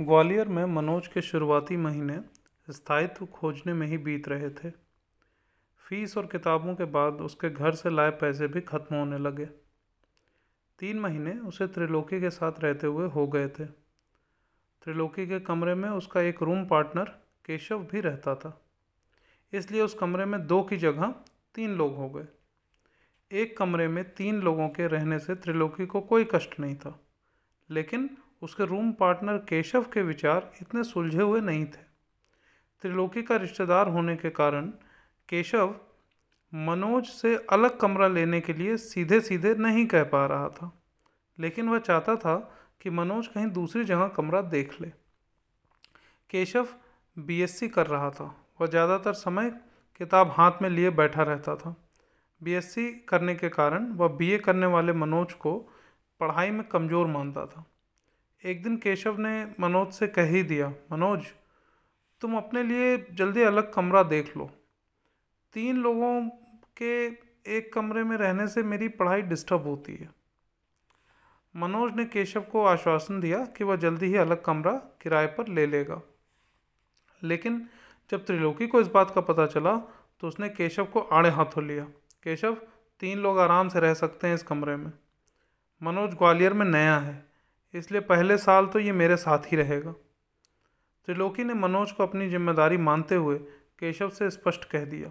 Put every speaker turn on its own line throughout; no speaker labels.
ग्वालियर में मनोज के शुरुआती महीने स्थायित्व खोजने में ही बीत रहे थे। फ़ीस और किताबों के बाद उसके घर से लाए पैसे भी खत्म होने लगे। तीन महीने उसे त्रिलोकी के साथ रहते हुए हो गए थे। त्रिलोकी के कमरे में उसका एक रूम पार्टनर केशव भी रहता था। इसलिए उस कमरे में दो की जगह तीन लोग हो गए। एक कमरे में तीन लोगों के रहने से त्रिलोकी को कोई कष्ट नहीं था, लेकिन उसके रूम पार्टनर केशव के विचार इतने सुलझे हुए नहीं थे। त्रिलोकी का रिश्तेदार होने के कारण केशव मनोज से अलग कमरा लेने के लिए सीधे सीधे नहीं कह पा रहा था, लेकिन वह चाहता था कि मनोज कहीं दूसरी जगह कमरा देख ले। केशव बीएससी कर रहा था। वह ज़्यादातर समय किताब हाथ में लिए बैठा रहता था। बीएससी करने के कारण वह बीए करने वाले मनोज को पढ़ाई में कमज़ोर मानता था। एक दिन केशव ने मनोज से कह ही दिया, मनोज, तुम अपने लिए जल्दी अलग कमरा देख लो। तीन लोगों के एक कमरे में रहने से मेरी पढ़ाई डिस्टर्ब होती है मनोज ने केशव को आश्वासन दिया कि वह जल्दी ही अलग कमरा किराए पर ले लेगा। लेकिन जब त्रिलोकी को इस बात का पता चला तो उसने केशव को आड़े हाथों लिया। केशव, तीन लोग आराम से रह सकते हैं इस कमरे में। मनोज ग्वालियर में नया है। इसलिए पहले साल तो ये मेरे साथ ही रहेगा। त्रिलोकी ने मनोज को अपनी ज़िम्मेदारी मानते हुए केशव से स्पष्ट कह दिया।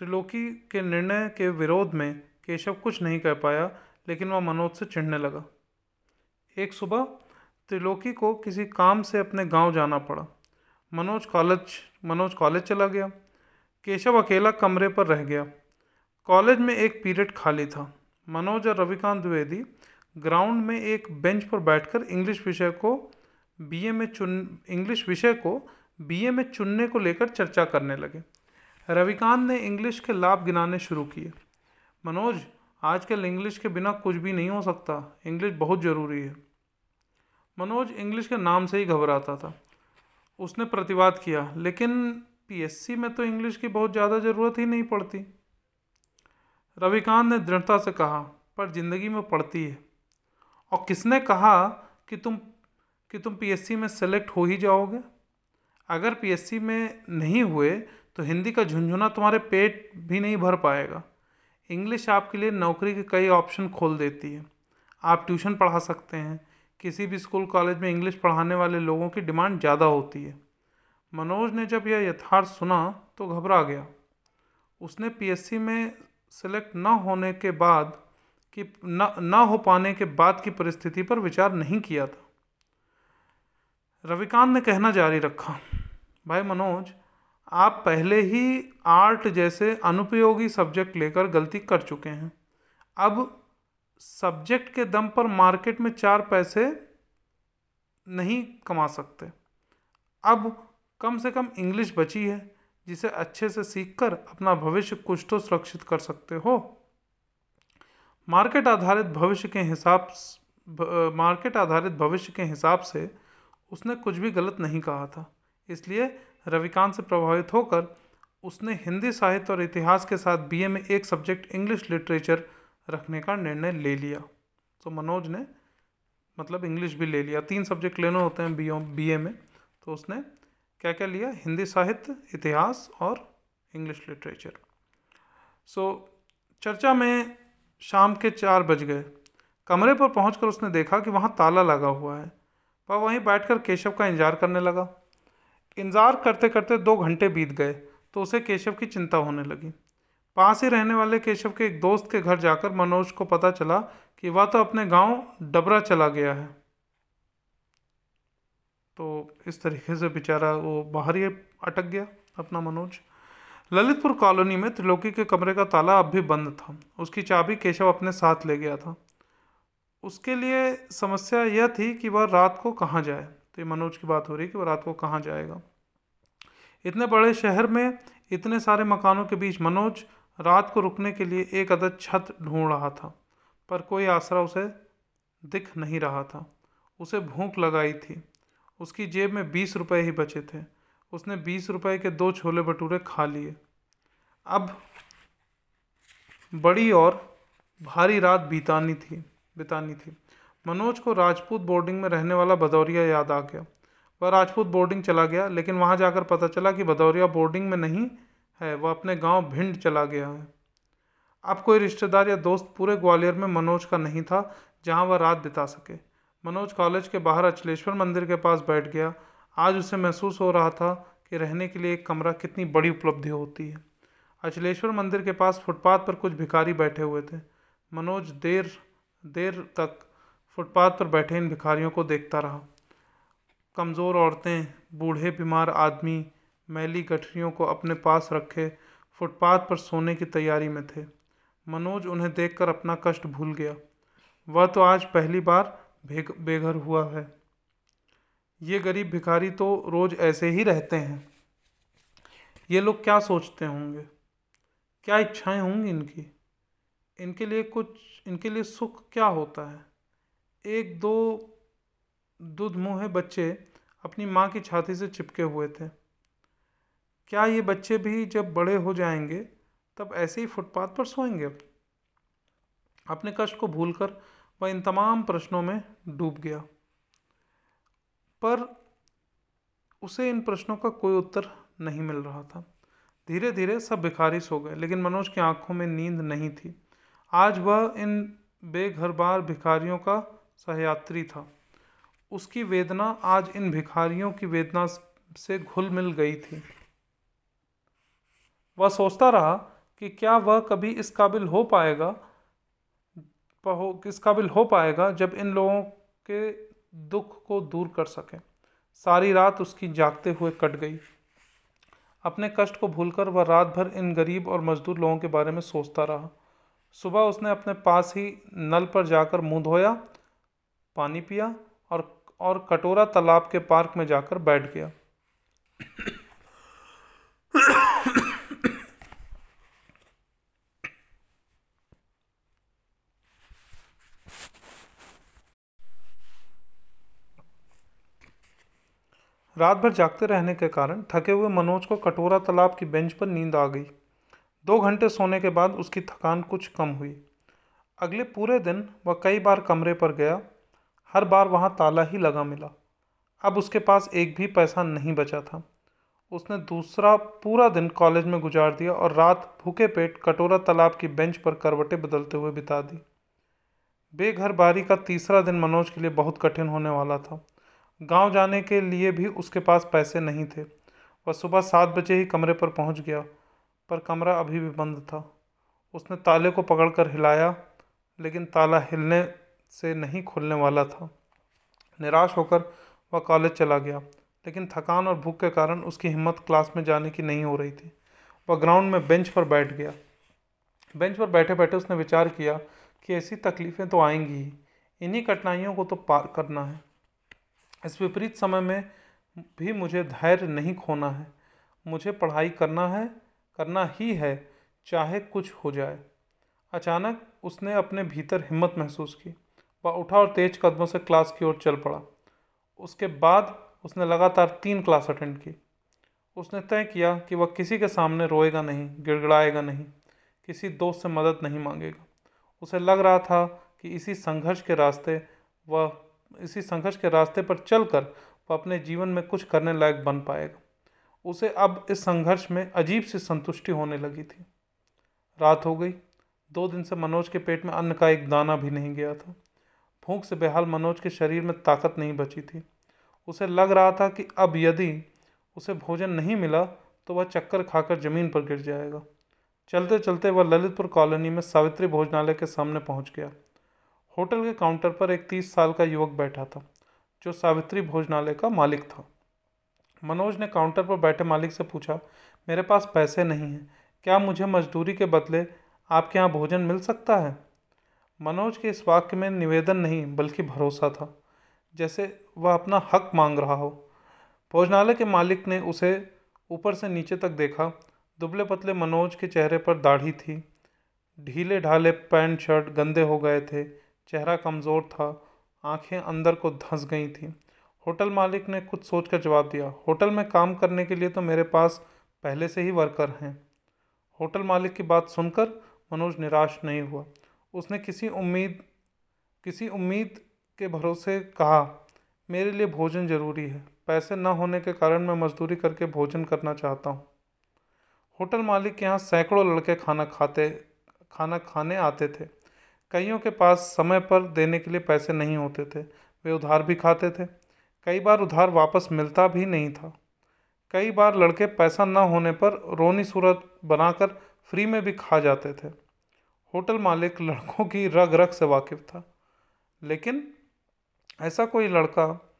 त्रिलोकी के निर्णय के विरोध में केशव कुछ नहीं कह पाया, लेकिन वह मनोज से चिढ़ने लगा। एक सुबह त्रिलोकी को किसी काम से अपने गाँव जाना पड़ा। मनोज कॉलेज मनोज कॉलेज चला गया। केशव अकेला कमरे पर रह गया। कॉलेज में एक पीरियड खाली था। मनोज और रविकांत द्विवेदी ग्राउंड में एक बेंच पर बैठकर इंग्लिश विषय को बीए में चुन इंग्लिश विषय को बीए में चुनने को लेकर चर्चा करने लगे। रविकांत ने इंग्लिश के लाभ गिनाने शुरू किए। मनोज, आजकल इंग्लिश के बिना कुछ भी नहीं हो सकता। इंग्लिश बहुत ज़रूरी है। मनोज इंग्लिश के नाम से ही घबराता था। उसने प्रतिवाद किया, लेकिन पीएससी में तो इंग्लिश की बहुत ज़्यादा ज़रूरत ही नहीं पड़ती। रविकांत ने दृढ़ता से कहा, पर ज़िंदगी में पड़ती है। और किसने कहा कि तुम कि तुम पीएससी में सेलेक्ट हो ही जाओगे? अगर पीएससी में नहीं हुए तो हिंदी का झुंझुना तुम्हारे पेट भी नहीं भर पाएगा। इंग्लिश आपके लिए नौकरी के कई ऑप्शन खोल देती है। आप ट्यूशन पढ़ा सकते हैं। किसी भी स्कूल कॉलेज में इंग्लिश पढ़ाने वाले लोगों की डिमांड ज़्यादा होती है। मनोज ने जब यह यथार्थ सुना तो घबरा गया। उसने पीएससी में सेलेक्ट न होने के बाद कि न न हो पाने के बाद की परिस्थिति पर विचार नहीं किया था। रविकांत ने कहना जारी रखा, भाई मनोज, आप पहले ही आर्ट जैसे अनुपयोगी सब्जेक्ट लेकर गलती कर चुके हैं। अब सब्जेक्ट के दम पर मार्केट में चार पैसे नहीं कमा सकते। अब कम से कम इंग्लिश बची है, जिसे अच्छे से सीखकर अपना भविष्य कुछ तो सुरक्षित कर सकते हो। मार्केट आधारित भविष्य के हिसाब मार्केट आधारित भविष्य के हिसाब से उसने कुछ भी गलत नहीं कहा था। इसलिए रविकांत से प्रभावित होकर उसने हिंदी साहित्य और इतिहास के साथ बीए में एक सब्जेक्ट इंग्लिश लिटरेचर रखने का निर्णय ले लिया। तो मनोज ने मतलब इंग्लिश भी ले लिया। तीन सब्जेक्ट लेने होते हैं बी बी में। तो उसने क्या क्या लिया? हिंदी साहित्य, इतिहास और इंग्लिश लिटरेचर। सो चर्चा में शाम के चार बज गए। कमरे पर पहुंचकर उसने देखा कि वहाँ ताला लगा हुआ है। वह वहीं बैठकर केशव का इंतज़ार करने लगा। इंतज़ार करते करते दो घंटे बीत गए तो उसे केशव की चिंता होने लगी। पास ही रहने वाले केशव के एक दोस्त के घर जाकर मनोज को पता चला कि वह तो अपने गाँव डबरा चला गया है। तो इस तरीके से बेचारा वो बाहर ही अटक गया, अपना मनोज। ललितपुर कॉलोनी में त्रिलोकी के कमरे का ताला अब भी बंद था। उसकी चाबी केशव अपने साथ ले गया था। उसके लिए समस्या यह थी कि वह रात को कहाँ जाए? तो ये मनोज की बात हो रही है कि वह रात को कहाँ जाएगा? इतने बड़े शहर में इतने सारे मकानों के बीच मनोज रात को रुकने के लिए एक अदद छत ढूंढ रहा था, पर कोई आसरा उसे दिख नहीं रहा था। उसे भूख लगाई थी। उसकी जेब में बीस रुपए ही बचे थे। उसने बीस रुपए के दो छोले भटूरे खा लिए। अब बड़ी और भारी रात बितानी थी बितानी थी। मनोज को राजपूत बोर्डिंग में रहने वाला भदौरिया याद आ गया। वह राजपूत बोर्डिंग चला गया, लेकिन वहाँ जाकर पता चला कि भदौरिया बोर्डिंग में नहीं है, वह अपने गाँव भिंड चला गया है। अब कोई रिश्तेदार या दोस्त पूरे ग्वालियर में मनोज का नहीं था, जहाँ वह रात बिता सके। मनोज कॉलेज के बाहर अचलेश्वर मंदिर के पास बैठ गया आज उसे महसूस हो रहा था कि रहने के लिए एक कमरा कितनी बड़ी उपलब्धि होती है। अचलेश्वर मंदिर के पास फुटपाथ पर कुछ भिखारी बैठे हुए थे। मनोज देर देर तक फुटपाथ पर बैठे इन भिखारियों को देखता रहा। कमज़ोर औरतें, बूढ़े बीमार आदमी, मैली गठरियों को अपने पास रखे फुटपाथ पर सोने की तैयारी में थे। मनोज उन्हें देखकर अपना कष्ट भूल गया। वह तो आज पहली बार बेघर हुआ है। ये गरीब भिखारी तो रोज़ ऐसे ही रहते हैं। ये लोग क्या सोचते होंगे? क्या इच्छाएँ होंगी इनकी? इनके लिए कुछ, इनके लिए सुख क्या होता है? एक दो दूध मुँह बच्चे अपनी माँ की छाती से चिपके हुए थे। क्या ये बच्चे भी जब बड़े हो जाएँगे, तब ऐसे ही फुटपाथ पर सोएँगे? अपने कष्ट को भूलकर वह इन तमाम प्रश्नों में डूब गया। पर उसे इन प्रश्नों का कोई उत्तर नहीं मिल रहा था। धीरे धीरे सब भिखारी सो गए, लेकिन मनोज की आँखों में नींद नहीं थी। आज वह इन बेघर बार भिखारियों का सहयात्री था। उसकी वेदना आज इन भिखारियों की वेदना से घुल मिल गई थी। वह सोचता रहा कि क्या वह कभी इस काबिल हो पाएगा किस काबिल हो पाएगा जब इन लोगों के दुख को दूर कर सके। सारी रात उसकी जागते हुए कट गई। अपने कष्ट को भूलकर वह रात भर इन गरीब और मजदूर लोगों के बारे में सोचता रहा। सुबह उसने अपने पास ही नल पर जाकर मुँह धोया, पानी पिया और और कटोरा तालाब के पार्क में जाकर बैठ गया। रात भर जागते रहने के कारण थके हुए मनोज को कटोरा तालाब की बेंच पर नींद आ गई। दो घंटे सोने के बाद उसकी थकान कुछ कम हुई। अगले पूरे दिन वह कई बार कमरे पर गया। हर बार वहाँ ताला ही लगा मिला। अब उसके पास एक भी पैसा नहीं बचा था। उसने दूसरा पूरा दिन कॉलेज में गुजार दिया और रात भूखे पेट कटोरा तालाब की बेंच पर करवटें बदलते हुए बिता दी। बेघर बारी का तीसरा दिन मनोज के लिए बहुत कठिन होने वाला था। गाँव जाने के लिए भी उसके पास पैसे नहीं थे। वह सुबह सात बजे ही कमरे पर पहुँच गया, पर कमरा अभी भी बंद था। उसने ताले को पकड़कर हिलाया, लेकिन ताला हिलने से नहीं खुलने वाला था। निराश होकर वह कॉलेज चला गया, लेकिन थकान और भूख के कारण उसकी हिम्मत क्लास में जाने की नहीं हो रही थी। वह ग्राउंड में बेंच पर बैठ गया। बेंच पर बैठे बैठे उसने विचार किया कि ऐसी तकलीफ़ें तो आएँगी ही। इन्हीं कठिनाइयों को तो पार करना है। इस विपरीत समय में भी मुझे धैर्य नहीं खोना है। मुझे पढ़ाई करना है, करना ही है, चाहे कुछ हो जाए। अचानक उसने अपने भीतर हिम्मत महसूस की। वह उठा और तेज कदमों से क्लास की ओर चल पड़ा। उसके बाद उसने लगातार तीन क्लास अटेंड की। उसने तय किया कि वह किसी के सामने रोएगा नहीं, गिड़गड़ाएगा नहीं, किसी दोस्त से मदद नहीं मांगेगा। उसे लग रहा था कि इसी संघर्ष के रास्ते वह इसी संघर्ष के रास्ते पर चलकर वह अपने जीवन में कुछ करने लायक बन पाएगा। उसे अब इस संघर्ष में अजीब सी संतुष्टि होने लगी थी। रात हो गई। दो दिन से मनोज के पेट में अन्न का एक दाना भी नहीं गया था। भूख से बेहाल मनोज के शरीर में ताकत नहीं बची थी। उसे लग रहा था कि अब यदि उसे भोजन नहीं मिला तो वह चक्कर खाकर ज़मीन पर गिर जाएगा। चलते चलते वह ललितपुर कॉलोनी में सावित्री भोजनालय के सामने पहुँच गया। होटल के काउंटर पर एक तीस साल का युवक बैठा था, जो सावित्री भोजनालय का मालिक था। मनोज ने काउंटर पर बैठे मालिक से पूछा, मेरे पास पैसे नहीं हैं, क्या मुझे मजदूरी के बदले आपके यहाँ भोजन मिल सकता है? मनोज के इस वाक्य में निवेदन नहीं, बल्कि भरोसा था, जैसे वह अपना हक मांग रहा हो। भोजनालय के मालिक ने उसे ऊपर से नीचे तक देखा। दुबले पतले मनोज के चेहरे पर दाढ़ी थी। ढीले ढाले पैंट शर्ट गंदे हो गए थे। चेहरा कमज़ोर था, आँखें अंदर को धंस गई थी। होटल मालिक ने कुछ सोचकर जवाब दिया, होटल में काम करने के लिए तो मेरे पास पहले से ही वर्कर हैं। होटल मालिक की बात सुनकर मनोज निराश नहीं हुआ। उसने किसी उम्मीद किसी उम्मीद के भरोसे कहा, मेरे लिए भोजन ज़रूरी है। पैसे न होने के कारण मैं मजदूरी करके भोजन करना चाहता हूँ। होटल मालिक के यहाँ सैकड़ों लड़के खाना खाते, खाना खाने आते थे। कईयों के पास समय पर देने के लिए पैसे नहीं होते थे। वे उधार भी खाते थे। कई बार उधार वापस मिलता भी नहीं था। कई बार लड़के पैसा न होने पर रोनी सूरत बनाकर फ्री में भी खा जाते थे। होटल मालिक लड़कों की रग रग से वाकिफ था। लेकिन ऐसा कोई लड़का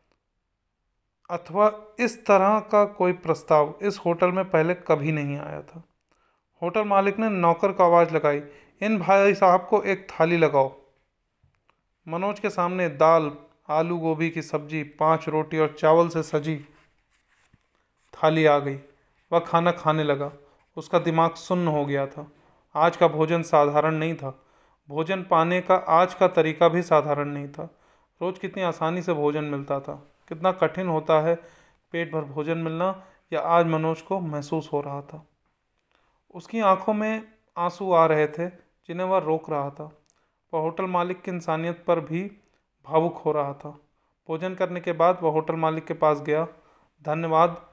अथवा इस तरह का कोई प्रस्ताव इस होटल में पहले कभी नहीं आया था। होटल मालिक ने नौकर को आवाज़ लगाई इन भाई साहब को एक थाली लगाओ। मनोज के सामने दाल, आलू गोभी की सब्ज़ी, पाँच रोटी और चावल से सजी थाली आ गई। वह खाना खाने लगा। उसका दिमाग सुन्न हो गया था। आज का भोजन साधारण नहीं था। भोजन पाने का आज का तरीका भी साधारण नहीं था। रोज़ कितनी आसानी से भोजन मिलता था। कितना कठिन होता है पेट भर भोजन मिलना, या आज मनोज को महसूस हो रहा था। उसकी आँखों में आँसू आ रहे थे। जिन्हें वह रोक रहा था, वह होटल मालिक की इंसानियत पर भी भावुक हो रहा था। भोजन करने के बाद वह होटल मालिक के पास गया। धन्यवाद,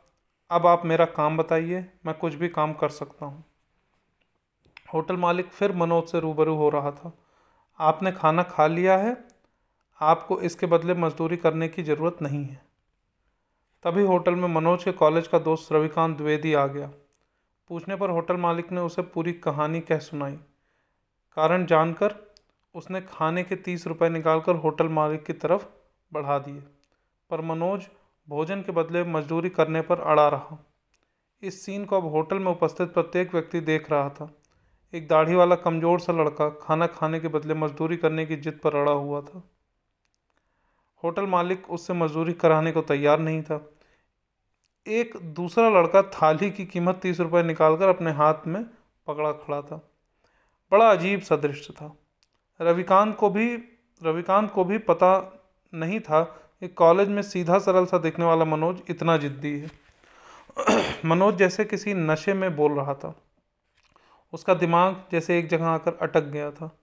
अब आप मेरा काम बताइए, मैं कुछ भी काम कर सकता हूँ। होटल मालिक फिर मनोज से रूबरू हो रहा था। आपने खाना खा लिया है? आपको इसके बदले मजदूरी करने की ज़रूरत नहीं है। तभी होटल में मनोज के कॉलेज का दोस्त रविकांत द्विवेदी आ गया। पूछने पर होटल मालिक ने उसे पूरी कहानी कह सुनाई। कारण जानकर उसने खाने के तीस रुपए निकालकर होटल मालिक की तरफ़ बढ़ा दिए। पर मनोज भोजन के बदले मजदूरी करने पर अड़ा रहा। इस सीन को अब होटल में उपस्थित प्रत्येक व्यक्ति देख रहा था। एक दाढ़ी वाला कमज़ोर सा लड़का खाना खाने के बदले मजदूरी करने की जिद पर अड़ा हुआ था। होटल मालिक उससे मजदूरी कराने को तैयार नहीं था। एक दूसरा लड़का थाली की कीमत तीस रुपये निकालकर अपने हाथ में पकड़ा खड़ा था। बड़ा अजीब सा दृश्य था। रविकांत को भी, रविकांत को भी पता नहीं था कि कॉलेज में सीधा सरल सा दिखने वाला मनोज इतना जिद्दी है। मनोज जैसे किसी नशे में बोल रहा था। उसका दिमाग जैसे एक जगह आकर अटक गया था।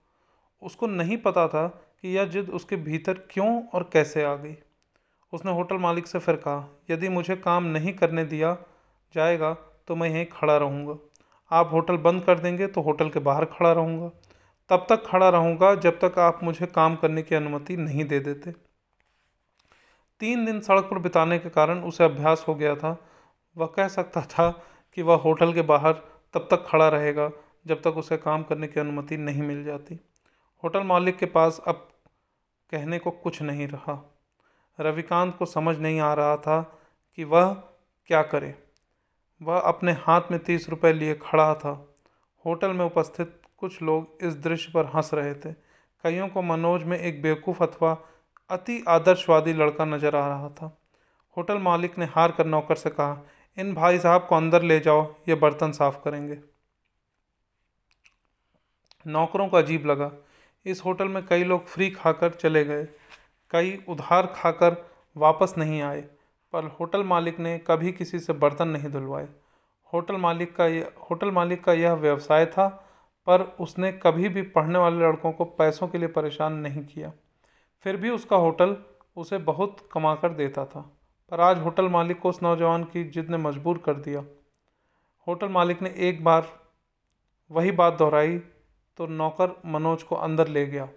उसको नहीं पता था कि यह जिद उसके भीतर क्यों और कैसे आ गई। उसने होटल मालिक से फिर कहा, यदि मुझे काम नहीं करने दिया जाएगा तो मैं यहीं खड़ा रहूँगा। आप होटल बंद कर देंगे तो होटल के बाहर खड़ा रहूँगा। तब तक खड़ा रहूँगा जब तक आप मुझे काम करने की अनुमति नहीं दे देते। तीन दिन सड़क पर बिताने के कारण उसे अभ्यास हो गया था। वह कह सकता था कि वह होटल के बाहर तब तक खड़ा रहेगा जब तक उसे काम करने की अनुमति नहीं मिल जाती। होटल मालिक के पास अब कहने को कुछ नहीं रहा। रविकांत को समझ नहीं आ रहा था कि वह क्या करे। वह अपने हाथ में तीस रुपए लिए खड़ा था। होटल में उपस्थित कुछ लोग इस दृश्य पर हंस रहे थे। कईयों को मनोज में एक बेवकूफ़ अथवा अति आदर्शवादी लड़का नज़र आ रहा था। होटल मालिक ने हार कर नौकर से कहा, इन भाई साहब को अंदर ले जाओ, ये बर्तन साफ़ करेंगे। नौकरों को अजीब लगा। इस होटल में कई लोग फ्री खाकर चले गए। कई उधार खाकर वापस नहीं आए। पर होटल मालिक ने कभी किसी से बर्तन नहीं धुलवाए। होटल मालिक का यह होटल मालिक का यह व्यवसाय था, पर उसने कभी भी पढ़ने वाले लड़कों को पैसों के लिए परेशान नहीं किया। फिर भी उसका होटल उसे बहुत कमा कर देता था, पर आज होटल मालिक को उस नौजवान की जिद ने मजबूर कर दिया। होटल मालिक ने एक बार वही बात दोहराई तो नौकर मनोज को अंदर ले गया।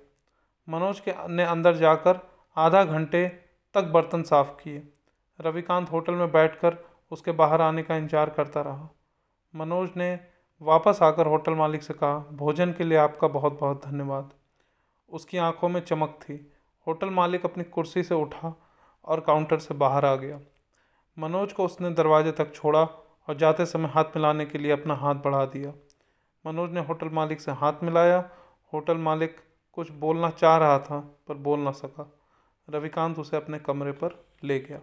मनोज के, ने अंदर जाकर आधा घंटे तक बर्तन साफ़ किए। रविकांत होटल में बैठकर उसके बाहर आने का इंतज़ार करता रहा। मनोज ने वापस आकर होटल मालिक से कहा, भोजन के लिए आपका बहुत बहुत धन्यवाद। उसकी आँखों में चमक थी। होटल मालिक अपनी कुर्सी से उठा और काउंटर से बाहर आ गया। मनोज को उसने दरवाजे तक छोड़ा और जाते समय हाथ मिलाने के लिए अपना हाथ बढ़ा दिया। मनोज ने होटल मालिक से हाथ मिलाया। होटल मालिक कुछ बोलना चाह रहा था, पर बोल ना सका। रविकांत उसे अपने कमरे पर ले गया।